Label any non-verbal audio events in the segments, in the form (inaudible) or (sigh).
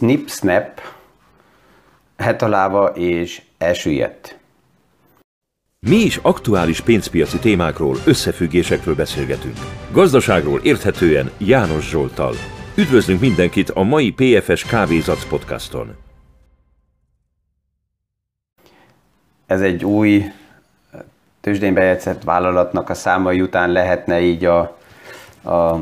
Snip-snap, hetaláva és elsüllyedt. Mi is aktuális pénzpiaci témákról, összefüggésekről beszélgetünk. Gazdaságról érthetően János Zsoltal. Üdvözlünk mindenkit a mai PFS Kávézac podcaston. Ez egy új tőzsdén bejegyzett vállalatnak a számai után lehetne így a, a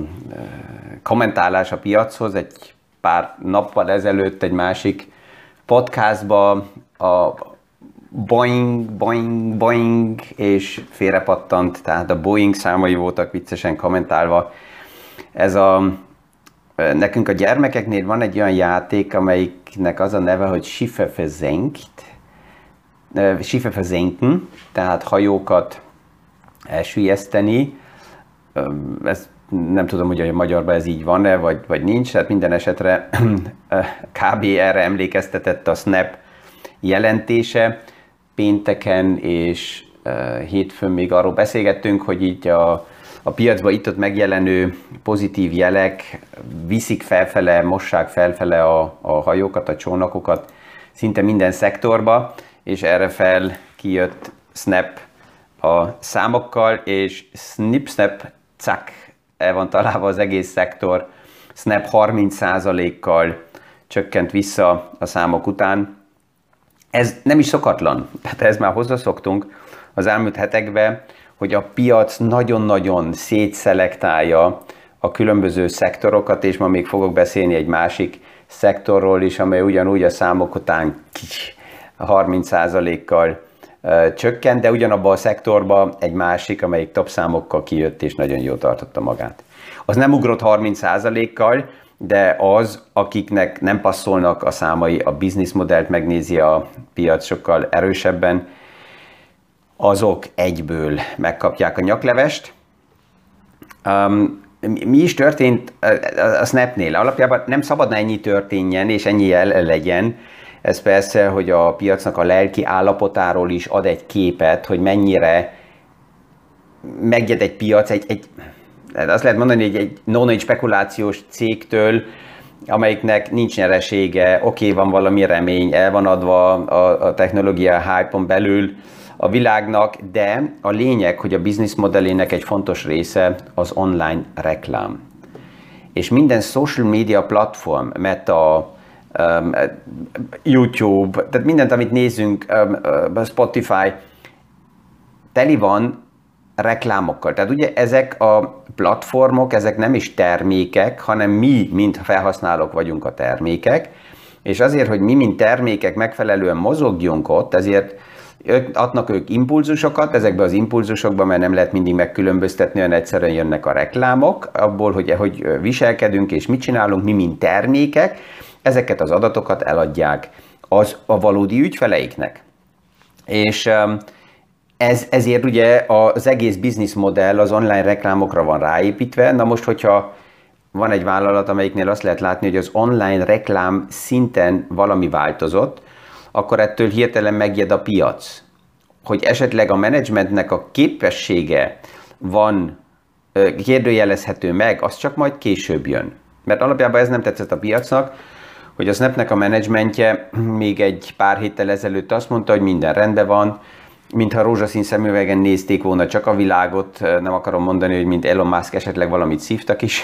kommentálás a piachoz. Egy pár nappal ezelőtt egy másik podcastba a Boeing, Boeing, Boeing, és félrepattant, tehát a Boeing számai voltak viccesen kommentálva. Ez a, nekünk a gyermekeknél van egy olyan játék, amelyiknek az a neve, hogy Schiffe versenkt, Schiffe versenken, tehát hajókat elsüllyeszteni. Ez nem tudom, hogy a magyarban ez így van-e, vagy, vagy nincs, tehát minden esetre (clears throat) kb. erre emlékeztetett a Snap jelentése. Pénteken és hétfőn még arról beszélgettünk, hogy így a, a piacban itt-ott megjelenő pozitív jelek viszik felfele, mossák felfele a, a hajókat, a csónakokat szinte minden szektorba, és erre fel kijött Snap a számokkal, és snip, snap, cak, el van találva az egész szektor, Snap 30%-kal csökkent vissza a számok után. Ez nem is szokatlan, (laughs) tehát ez már hozzászoktunk az elmúlt hetekben, hogy a piac nagyon-nagyon szétszelektálja a különböző szektorokat, és ma még fogok beszélni egy másik szektorról is, amely ugyanúgy a számok után 30%-kal csökkent, de ugyanabban a szektorban egy másik, amelyik top számokkal kijött és nagyon jól tartotta magát. Az nem ugrott 30%-kal, de az, akiknek nem passzolnak a számai, a modellt megnézi a piac sokkal erősebben, azok egyből megkapják a nyaklevest. Um, mi is történt a Snapnél? Alapjában nem szabadna ennyi történjen, és ennyi el legyen, ez persze, hogy a piacnak a lelki állapotáról is ad egy képet, hogy mennyire megjed egy piac, egy, egy azt lehet mondani, hogy egy no spekulációs cégtől, amelyiknek nincs nyeresége, oké, van valami remény, el van adva a, a technológia hype belül a világnak, de a lényeg, hogy a business modellének egy fontos része az online reklám. És minden social media platform, Meta, YouTube, tehát mindent, amit nézünk, um, uh, Spotify, teli van reklámokkal. Tehát ugye ezek a platformok, ezek nem is termékek, hanem mi, mint felhasználók vagyunk a termékek, és azért, hogy mi, mint termékek megfelelően mozogjunk ott, ezért ők, adnak ők impulzusokat, ezekben az impulzusokban, mert nem lehet mindig megkülönböztetni, olyan egyszerűen jönnek a reklámok, abból, hogy hogy viselkedünk és mit csinálunk, mi, mint termékek, ezeket az adatokat eladják az a valódi ügyfeleiknek. És ez, ezért ugye az egész bizniszmodell az online reklámokra van ráépítve. Na most, hogyha van egy vállalat, amelyiknél azt lehet látni, hogy az online reklám szinten valami változott, akkor ettől hirtelen megjed a piac. Hogy esetleg a menedzsmentnek a képessége van kérdőjelezhető meg, az csak majd később jön. Mert alapjában ez nem tetszett a piacnak, hogy a Snapnek a menedzsmentje még egy pár héttel ezelőtt azt mondta, hogy minden rendben van, mintha rózsaszín szemüvegen nézték volna csak a világot, nem akarom mondani, hogy mint Elon Musk esetleg valamit szívtak is.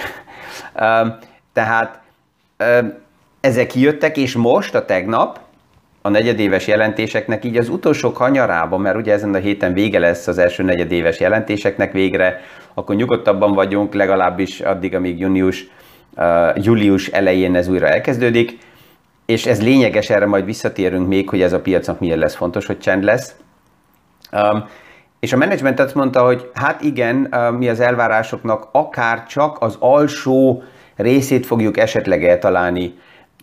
(laughs) Tehát ezek jöttek, és most, a tegnap, a negyedéves jelentéseknek így az utolsó kanyarában, mert ugye ezen a héten vége lesz az első negyedéves jelentéseknek végre, akkor nyugodtabban vagyunk, legalábbis addig, amíg június július elején ez újra elkezdődik, és ez lényeges, erre majd visszatérünk még, hogy ez a piacnak miért lesz fontos, hogy csend lesz. Um, és a menedzsment azt mondta, hogy hát igen, uh, mi az elvárásoknak akár csak az alsó részét fogjuk esetleg eltalálni,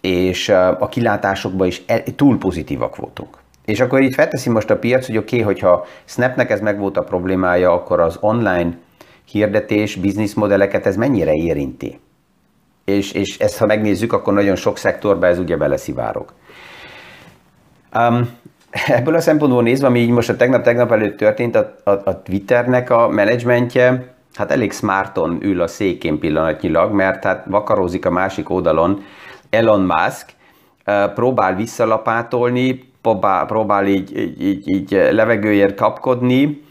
és uh, a kilátásokban is el, túl pozitívak voltunk. És akkor így felteszi most a piac, hogy oké, okay, hogyha Snapnek ez meg volt a problémája, akkor az online hirdetés, bizniszmodelleket ez mennyire érinti? És, és ezt ha megnézzük, akkor nagyon sok szektorban ez ugye beleszivárog. Um, (laughs) ebből a szempontból nézve, ami így most a tegnap-tegnap előtt történt, a, a, a Twitternek a menedzsmentje, hát elég smarton ül a székén pillanatnyilag, mert hát vakarózik a másik oldalon Elon Musk, próbál visszalapátolni, próbál, próbál így, így, így, így levegőért kapkodni,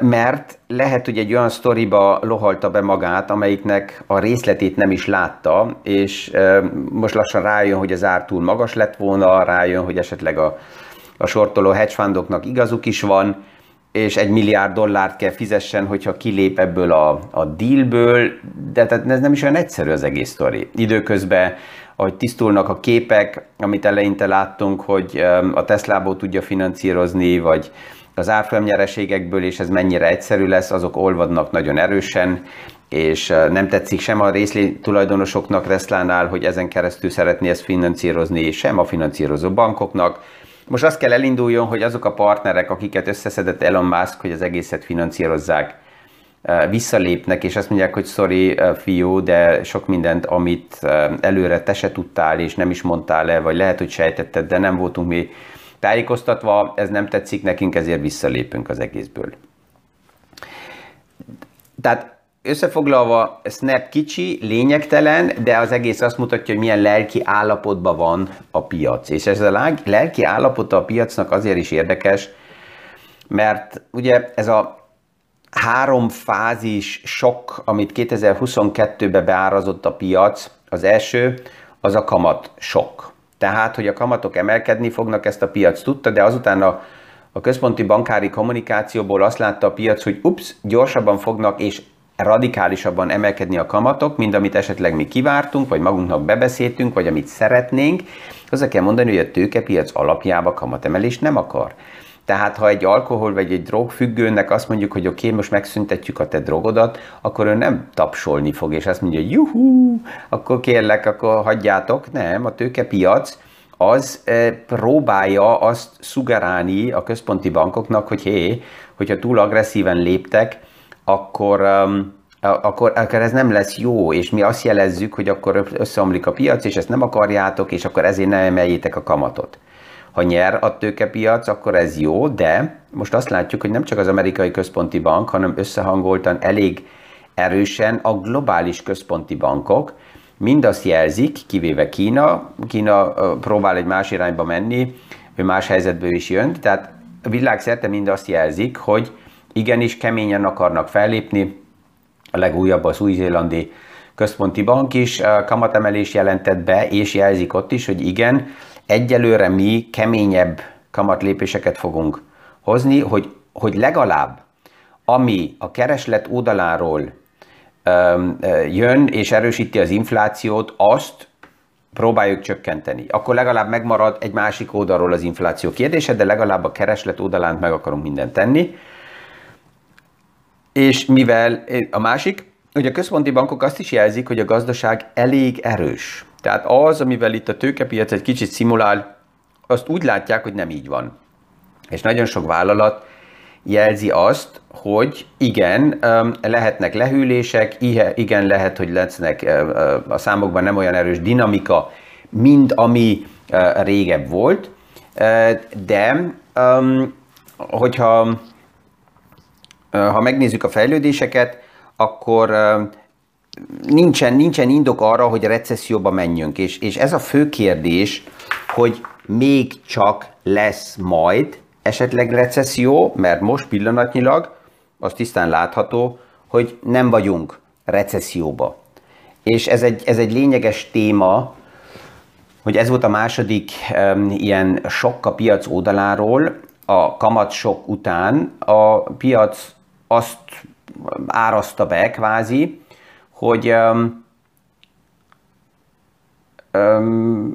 mert lehet, hogy egy olyan sztoriba lohalta be magát, amelyiknek a részletét nem is látta, és most lassan rájön, hogy az ár túl magas lett volna, rájön, hogy esetleg a, a sortoló hedgefundoknak igazuk is van, és egy milliárd dollárt kell fizessen, hogyha kilép ebből a, a dealből, de tehát ez nem is olyan egyszerű az egész sztori. Időközben, ahogy tisztulnak a képek, amit eleinte láttunk, hogy a Teslából tudja finanszírozni, vagy az árfolyamnyereségekből, és ez mennyire egyszerű lesz, azok olvadnak nagyon erősen, és nem tetszik sem a részlény tulajdonosoknak Teslánál, hogy ezen keresztül szeretné ezt finanszírozni, sem a finanszírozó bankoknak, most azt kell elinduljon, hogy azok a partnerek, akiket összeszedett Elon Musk, hogy az egészet finanszírozzák, visszalépnek, és azt mondják, hogy sorry fiú, de sok mindent, amit előre te se tudtál, és nem is mondtál le, vagy lehet, hogy sejtetted, de nem voltunk mi tájékoztatva, ez nem tetszik nekünk, ezért visszalépünk az egészből. Tehát Összefoglalva, Snap kicsi, lényegtelen, de az egész azt mutatja, hogy milyen lelki állapotban van a piac. És ez a lelki állapota a piacnak azért is érdekes, mert ugye ez a három fázis sok, amit 2022-ben beárazott a piac, az első, az a kamat sok. Tehát, hogy a kamatok emelkedni fognak, ezt a piac tudta, de azután a, a központi bankári kommunikációból azt látta a piac, hogy ups, gyorsabban fognak és radikálisabban emelkedni a kamatok, mint amit esetleg mi kivártunk, vagy magunknak bebeszéltünk, vagy amit szeretnénk, azzal kell mondani, hogy a tőkepiac alapjába kamatemelést nem akar. Tehát ha egy alkohol vagy egy drogfüggőnek azt mondjuk, hogy oké, okay, most megszüntetjük a te drogodat, akkor ő nem tapsolni fog, és azt mondja, hogy juhú, akkor kérlek, akkor hagyjátok. Nem, a tőkepiac az e, próbálja azt szugerálni a központi bankoknak, hogy hé, hogyha túl agresszíven léptek, akkor, um, akkor, akkor ez nem lesz jó, és mi azt jelezzük, hogy akkor összeomlik a piac, és ezt nem akarjátok, és akkor ezért nem emeljétek a kamatot. Ha nyer a tőkepiac, akkor ez jó, de most azt látjuk, hogy nem csak az amerikai központi bank, hanem összehangoltan elég erősen a globális központi bankok. Mind azt jelzik, kivéve Kína, Kína próbál egy más irányba menni, ő más helyzetből is jön, tehát világszerte mind azt jelzik, hogy igenis keményen akarnak fellépni. A legújabb az új-zélandi központi bank is kamatemelés jelentett be, és jelzik ott is, hogy igen, egyelőre mi keményebb kamatlépéseket fogunk hozni, hogy, hogy legalább ami a kereslet oldaláról jön és erősíti az inflációt, azt próbáljuk csökkenteni. Akkor legalább megmarad egy másik oldalról az infláció kérdése, de legalább a kereslet oldalán meg akarunk mindent tenni. És mivel a másik, hogy a központi bankok azt is jelzik, hogy a gazdaság elég erős. Tehát az, amivel itt a tőkepiac egy kicsit szimulál, azt úgy látják, hogy nem így van. És nagyon sok vállalat jelzi azt, hogy igen, lehetnek lehűlések, igen, lehet, hogy lesznek a számokban nem olyan erős dinamika, mint ami régebb volt, de hogyha ha megnézzük a fejlődéseket, akkor nincsen, nincsen indok arra, hogy recesszióba menjünk. És, és ez a fő kérdés, hogy még csak lesz majd esetleg recesszió, mert most pillanatnyilag az tisztán látható, hogy nem vagyunk recesszióba. És ez egy, ez egy lényeges téma, hogy ez volt a második um, ilyen sok a piac oldaláról, a kamat sok után a piac azt áraszta be kvázi, hogy um, um,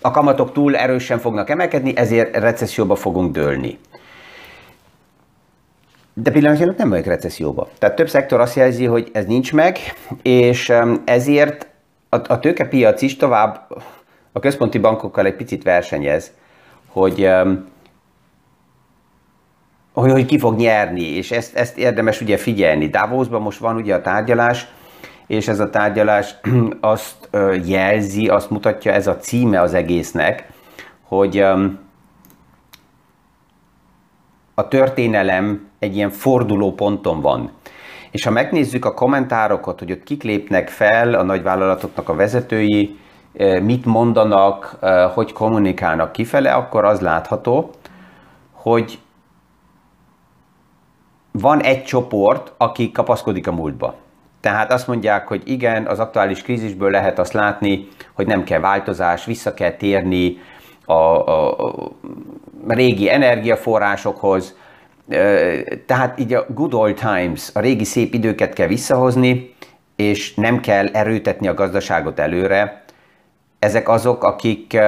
a kamatok túl erősen fognak emelkedni, ezért recesszióba fogunk dőlni. De pillanatnyilag nem vagyok recesszióba. Tehát több szektor azt jelzi, hogy ez nincs meg, és ezért a, a tőkepiac is tovább a központi bankokkal egy picit versenyez, hogy hogy, hogy ki fog nyerni, és ezt, ezt érdemes ugye figyelni. Davosban most van ugye a tárgyalás, és ez a tárgyalás (clears throat) azt jelzi, azt mutatja, ez a címe az egésznek, hogy a történelem egy ilyen forduló ponton van. És ha megnézzük a kommentárokat, hogy ott kik lépnek fel, a nagyvállalatoknak a vezetői, mit mondanak, hogy kommunikálnak kifele, akkor az látható, hogy van egy csoport, aki kapaszkodik a múltba. Tehát azt mondják, hogy igen, az aktuális krízisből lehet azt látni, hogy nem kell változás, vissza kell térni a, a, a régi energiaforrásokhoz, tehát így a good old times, a régi szép időket kell visszahozni, és nem kell erőtetni a gazdaságot előre. Ezek azok, akik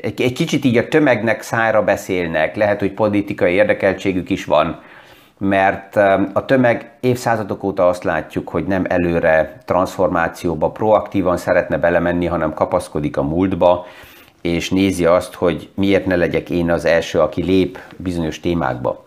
egy, kicsit így a tömegnek szára beszélnek, lehet, hogy politikai érdekeltségük is van, mert a tömeg évszázadok óta azt látjuk, hogy nem előre transformációba proaktívan szeretne belemenni, hanem kapaszkodik a múltba, és nézi azt, hogy miért ne legyek én az első, aki lép bizonyos témákba.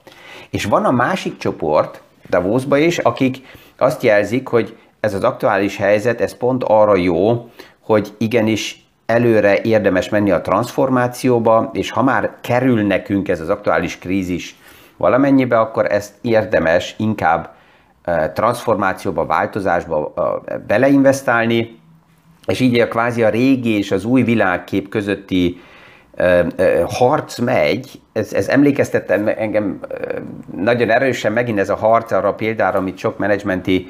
És van a másik csoport, Davosba is, akik azt jelzik, hogy ez az aktuális helyzet, ez pont arra jó, hogy igenis előre érdemes menni a transformációba, és ha már kerül nekünk ez az aktuális krízis valamennyibe, akkor ezt érdemes inkább transformációba, változásba beleinvestálni, és így a kvázi a régi és az új világkép közötti harc megy, ez, ez emlékeztettem engem nagyon erősen megint ez a harc arra a példára, amit sok menedzsmenti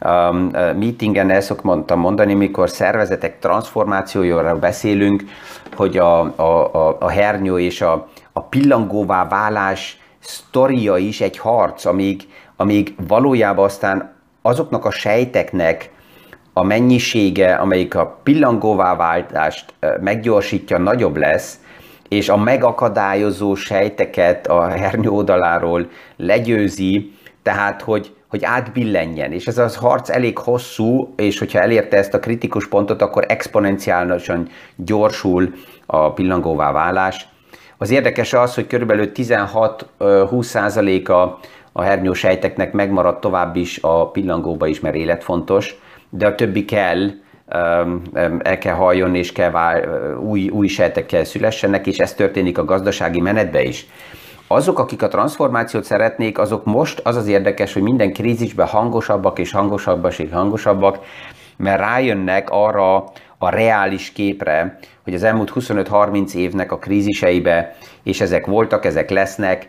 um, meetingen el szoktam mondani, mikor szervezetek transformációjára beszélünk, hogy a, a, a, a hernyó és a, a pillangóvá válás sztoria is egy harc, amíg, amíg valójában aztán azoknak a sejteknek a mennyisége, amelyik a pillangóvá váltást meggyorsítja, nagyobb lesz, és a megakadályozó sejteket a hernyó oldaláról legyőzi, tehát hogy, hogy átbillenjen. És ez az harc elég hosszú, és hogyha elérte ezt a kritikus pontot, akkor exponenciálisan gyorsul a pillangóvá válás. Az érdekes az, hogy körülbelül 16-20% a, a hernyósejteknek megmaradt tovább is a pillangóba is, mert életfontos, de a többi kell, el kell halljon, és kell vál, új, új sejtek kell szülessenek, és ez történik a gazdasági menetbe is. Azok, akik a transformációt szeretnék, azok most az az érdekes, hogy minden krízisben hangosabbak és hangosabbak és hangosabbak, mert rájönnek arra a reális képre, hogy az elmúlt 25-30 évnek a kríziseibe, és ezek voltak, ezek lesznek,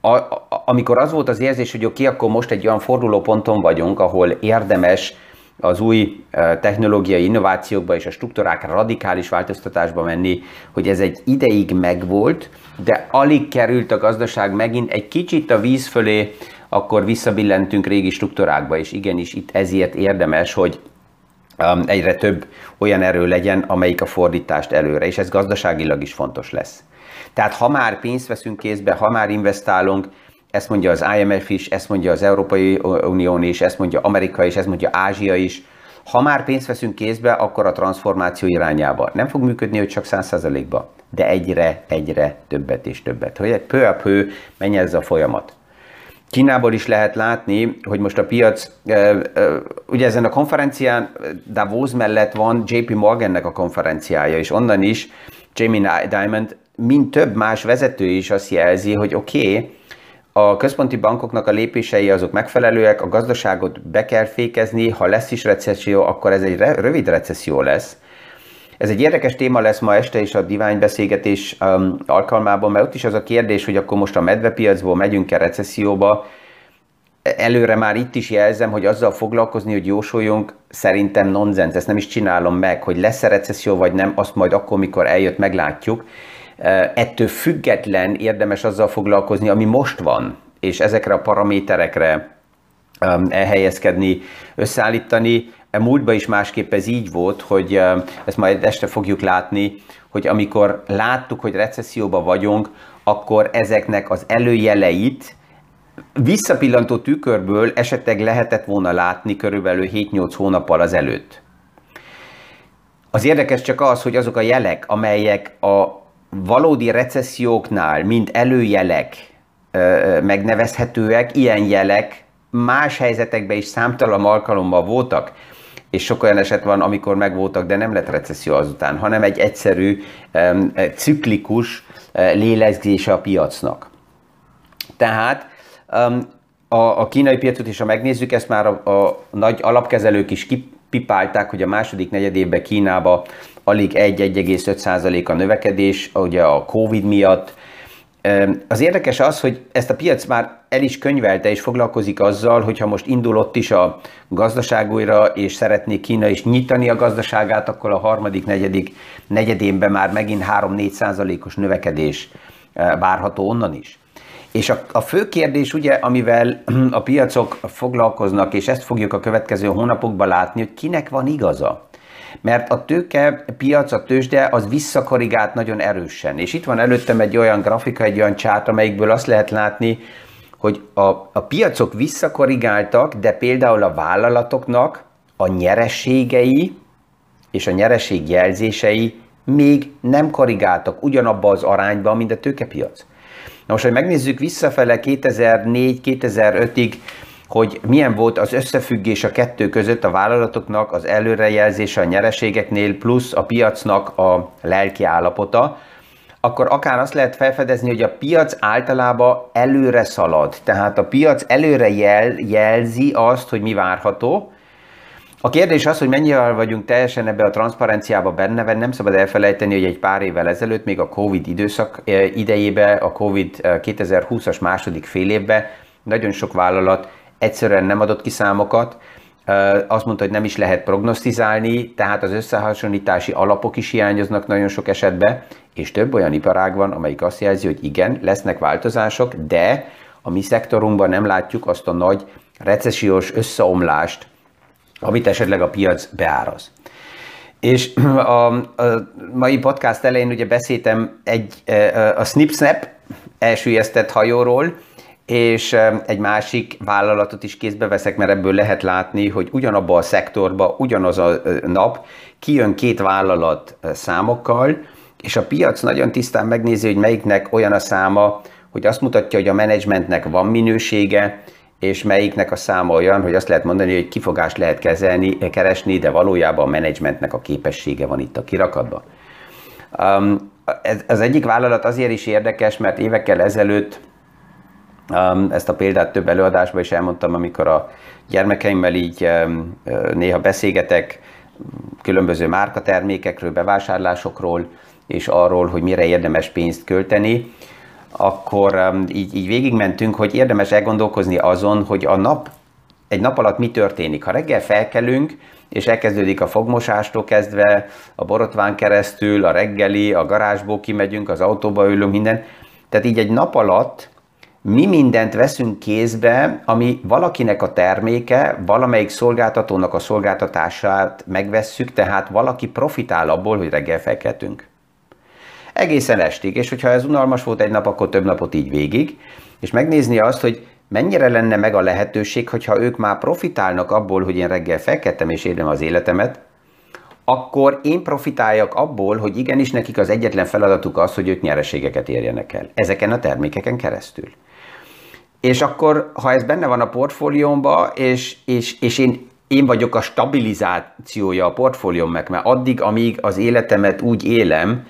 a, a, amikor az volt az érzés, hogy oké, akkor most egy olyan fordulóponton vagyunk, ahol érdemes az új technológiai innovációkba és a struktúrák radikális változtatásba menni, hogy ez egy ideig megvolt, de alig került a gazdaság megint egy kicsit a víz fölé, akkor visszabillentünk régi struktúrákba, és igenis itt ezért érdemes, hogy egyre több olyan erő legyen, amelyik a fordítást előre, és ez gazdaságilag is fontos lesz. Tehát ha már pénzt veszünk kézbe, ha már investálunk, ezt mondja az IMF is, ezt mondja az Európai Unió is, ezt mondja Amerika is, ezt mondja Ázsia is. Ha már pénzt veszünk kézbe, akkor a transformáció irányába. Nem fog működni, hogy csak 100%-ba, de egyre, egyre többet és többet. Hogy pő a pő menjen ez a folyamat. Kínából is lehet látni, hogy most a piac, ugye ezen a konferencián Davos mellett van JP Morgannek a konferenciája, és onnan is Jamie Dimon, mint több más vezető is azt jelzi, hogy oké, okay, a központi bankoknak a lépései azok megfelelőek, a gazdaságot be kell fékezni, ha lesz is recesszió, akkor ez egy rövid recesszió lesz. Ez egy érdekes téma lesz ma este is a divány beszélgetés um, alkalmában, mert ott is az a kérdés, hogy akkor most a medvepiacból megyünk-e recesszióba. Előre már itt is jelzem, hogy azzal foglalkozni, hogy jósoljunk, szerintem nonsens, ezt nem is csinálom meg, hogy lesz-e recesszió vagy nem, azt majd akkor, mikor eljött, meglátjuk Ettől független érdemes azzal foglalkozni, ami most van, és ezekre a paraméterekre elhelyezkedni, összeállítani. A múltban is másképp ez így volt, hogy ezt majd este fogjuk látni, hogy amikor láttuk, hogy recesszióban vagyunk, akkor ezeknek az előjeleit visszapillantó tükörből esetleg lehetett volna látni körülbelül 7-8 hónappal az előtt. Az érdekes csak az, hogy azok a jelek, amelyek a valódi recesszióknál, mint előjelek megnevezhetőek, ilyen jelek más helyzetekben is számtalan alkalommal voltak, és sok olyan eset van, amikor megvoltak, de nem lett recesszió azután, hanem egy egyszerű, ciklikus lélegzése a piacnak. Tehát a, a kínai piacot is, ha megnézzük, ezt már a, a nagy alapkezelők is pipálták, hogy a második negyedévben Kínába alig 1-1,5% a növekedés, ugye a Covid miatt. Az érdekes az, hogy ezt a piac már el is könyvelte és foglalkozik azzal, hogyha most indul ott is a gazdaság újra, és szeretné Kína is nyitani a gazdaságát, akkor a harmadik, negyedik negyedénben már megint 3-4 százalékos növekedés várható onnan is. És a, a fő kérdés ugye, amivel (clears throat) a piacok foglalkoznak, és ezt fogjuk a következő hónapokban látni, hogy kinek van igaza. Mert a tőke piac, a tőzsde az visszakorrigált nagyon erősen. És itt van előttem egy olyan grafika, egy olyan csát, amelyikből azt lehet látni, hogy a, a piacok visszakorrigáltak, de például a vállalatoknak a nyerességei és a nyereség jelzései még nem korrigáltak ugyanabba az arányban, mint a tőkepiac. Na most, hogy megnézzük visszafele 2004-2005-ig, hogy milyen volt az összefüggés a kettő között a vállalatoknak az előrejelzése a nyereségeknél, plusz a piacnak a lelki állapota, akkor akár azt lehet felfedezni, hogy a piac általában előre szalad. Tehát a piac előre jel, jelzi azt, hogy mi várható, a kérdés az, hogy mennyire vagyunk teljesen ebbe a transzparenciába benne, mert nem szabad elfelejteni, hogy egy pár évvel ezelőtt, még a Covid időszak eh, idejébe, a Covid 2020-as eh, második fél évben nagyon sok vállalat egyszerűen nem adott ki számokat, azt mondta, hogy nem is lehet prognosztizálni, tehát az összehasonlítási alapok is hiányoznak nagyon sok esetben, és több olyan iparág van, amelyik azt jelzi, hogy igen, lesznek változások, de a mi szektorunkban nem látjuk azt a nagy recessziós összeomlást, amit esetleg a piac beáraz. És a, a mai podcast elején ugye beszéltem egy, a Snip-Snap elsüllyesztett hajóról, és egy másik vállalatot is kézbe veszek, mert ebből lehet látni, hogy ugyanabba a szektorba, ugyanaz a nap kijön két vállalat számokkal, és a piac nagyon tisztán megnézi, hogy melyiknek olyan a száma, hogy azt mutatja, hogy a menedzsmentnek van minősége, és melyiknek a száma olyan, hogy azt lehet mondani, hogy kifogást lehet kezelni, keresni, de valójában a menedzsmentnek a képessége van itt a kirakatban. Um, ez, az egyik vállalat azért is érdekes, mert évekkel ezelőtt ezt a példát több előadásban is elmondtam, amikor a gyermekeimmel így um, néha beszélgetek különböző márkatermékekről, bevásárlásokról, és arról, hogy mire érdemes pénzt költeni akkor um, így, így végigmentünk, hogy érdemes elgondolkozni azon, hogy a nap, egy nap alatt mi történik. Ha reggel felkelünk, és elkezdődik a fogmosástól kezdve, a borotván keresztül, a reggeli, a garázsból kimegyünk, az autóba ülünk, minden. Tehát így egy nap alatt mi mindent veszünk kézbe, ami valakinek a terméke, valamelyik szolgáltatónak a szolgáltatását megvesszük, tehát valaki profitál abból, hogy reggel felkeltünk egészen estig, és hogyha ez unalmas volt egy nap, akkor több napot így végig, és megnézni azt, hogy mennyire lenne meg a lehetőség, hogyha ők már profitálnak abból, hogy én reggel felkettem és élem az életemet, akkor én profitáljak abból, hogy igenis nekik az egyetlen feladatuk az, hogy ők nyereségeket érjenek el. Ezeken a termékeken keresztül. És akkor, ha ez benne van a portfóliómba, és, és, és én, én vagyok a stabilizációja a portfóliómnak, mert addig, amíg az életemet úgy élem,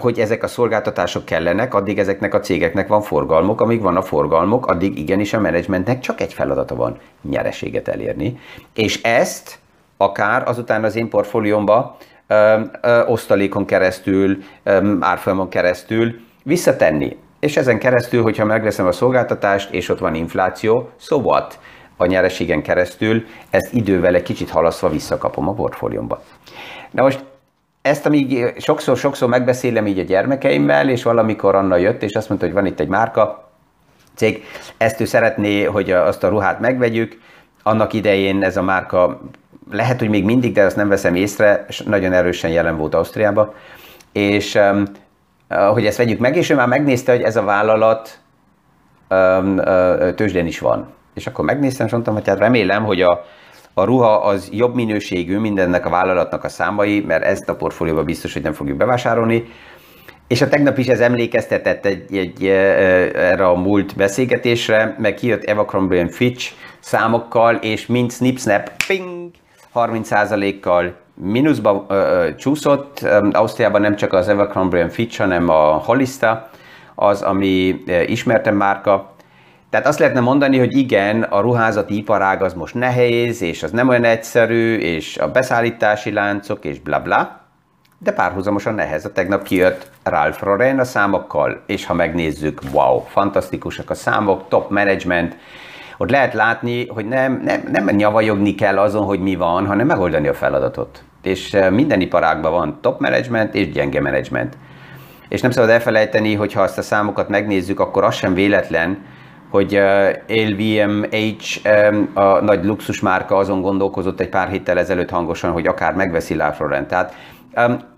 hogy ezek a szolgáltatások kellenek, addig ezeknek a cégeknek van forgalmuk, amíg van a forgalmuk, addig igenis a menedzsmentnek csak egy feladata van, nyereséget elérni. És ezt akár azután az én portfóliómba ö, ö, osztalékon keresztül, ö, árfolyamon keresztül visszatenni. És ezen keresztül, hogyha megveszem a szolgáltatást, és ott van infláció, what? A nyereségen keresztül ezt idővel egy kicsit halasztva visszakapom a portfóliómba. Na most ezt amíg sokszor-sokszor megbeszélem így a gyermekeimmel, és valamikor Anna jött, és azt mondta, hogy van itt egy márka cég, ezt ő szeretné, hogy azt a ruhát megvegyük. Annak idején ez a márka lehet, hogy még mindig, de azt nem veszem észre, és nagyon erősen jelen volt Ausztriában, és hogy ezt vegyük meg, és ő már megnézte, hogy ez a vállalat tőzsdén is van. És akkor megnéztem, és mondtam, hogy hát remélem, hogy a, a ruha az jobb minőségű mindennek a vállalatnak a számai, mert ezt a portfólióban biztos, hogy nem fogjuk bevásárolni. És a tegnap is ez emlékeztetett egy, egy, erre a múlt beszélgetésre, meg kijött Abercrombie Fitch számokkal, és mint snip-snap, ping, 30%-kal mínuszba ö, csúszott. Ausztriában nem csak az Abercrombie Fitch, hanem a Hollister, az, ami ismertem márka, Tehát azt lehetne mondani, hogy igen, a ruházati iparág az most nehéz, és az nem olyan egyszerű, és a beszállítási láncok, és bla bla, de párhuzamosan nehez. A tegnap kijött Ralph Lauren a számokkal, és ha megnézzük, wow, fantasztikusak a számok, top management, ott lehet látni, hogy nem, nem, nem nyavajogni kell azon, hogy mi van, hanem megoldani a feladatot. És minden iparágban van top management és gyenge management. És nem szabad elfelejteni, hogy ha azt a számokat megnézzük, akkor az sem véletlen, hogy LVMH, a nagy luxusmárka azon gondolkozott egy pár héttel ezelőtt hangosan, hogy akár megveszi Ralph Lauren. Tehát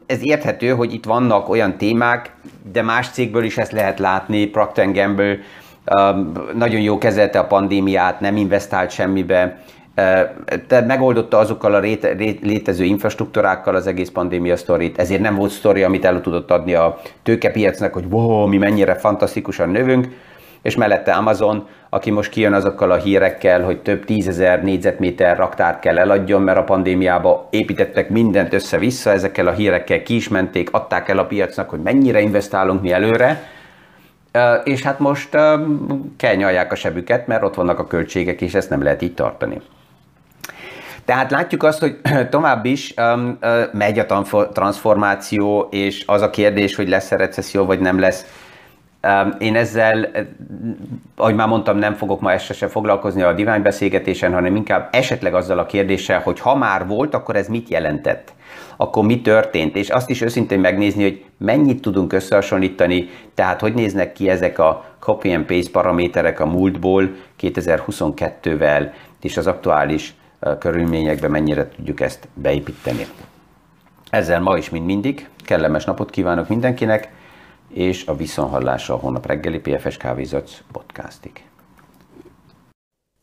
ez érthető, hogy itt vannak olyan témák, de más cégből is ezt lehet látni. Procter Gamble nagyon jó kezelte a pandémiát, nem investált semmibe, tehát megoldotta azokkal a létező infrastruktúrákkal az egész pandémia sztorit, ezért nem volt sztori, amit el tudott adni a tőkepiacnak, hogy wow, mi mennyire fantasztikusan növünk, és mellette Amazon, aki most kijön azokkal a hírekkel, hogy több tízezer négyzetméter raktárt kell eladjon, mert a pandémiába építettek mindent össze-vissza, ezekkel a hírekkel ki is menték, adták el a piacnak, hogy mennyire investálunk mi előre, és hát most kell nyalják a sebüket, mert ott vannak a költségek, és ezt nem lehet így tartani. Tehát látjuk azt, hogy (clears throat) tovább is um, uh, megy a transformáció, és az a kérdés, hogy lesz-e recesszió, vagy nem lesz, én ezzel, ahogy már mondtam, nem fogok ma este sem foglalkozni a diványbeszélgetésen, hanem inkább esetleg azzal a kérdéssel, hogy ha már volt, akkor ez mit jelentett? Akkor mi történt? És azt is őszintén megnézni, hogy mennyit tudunk összehasonlítani, tehát hogy néznek ki ezek a copy and paste paraméterek a múltból 2022-vel, és az aktuális körülményekben mennyire tudjuk ezt beépíteni. Ezzel ma is, mint mindig, kellemes napot kívánok mindenkinek, és a viszonhallásra a hónap reggeli PFS Kávézac podcastig.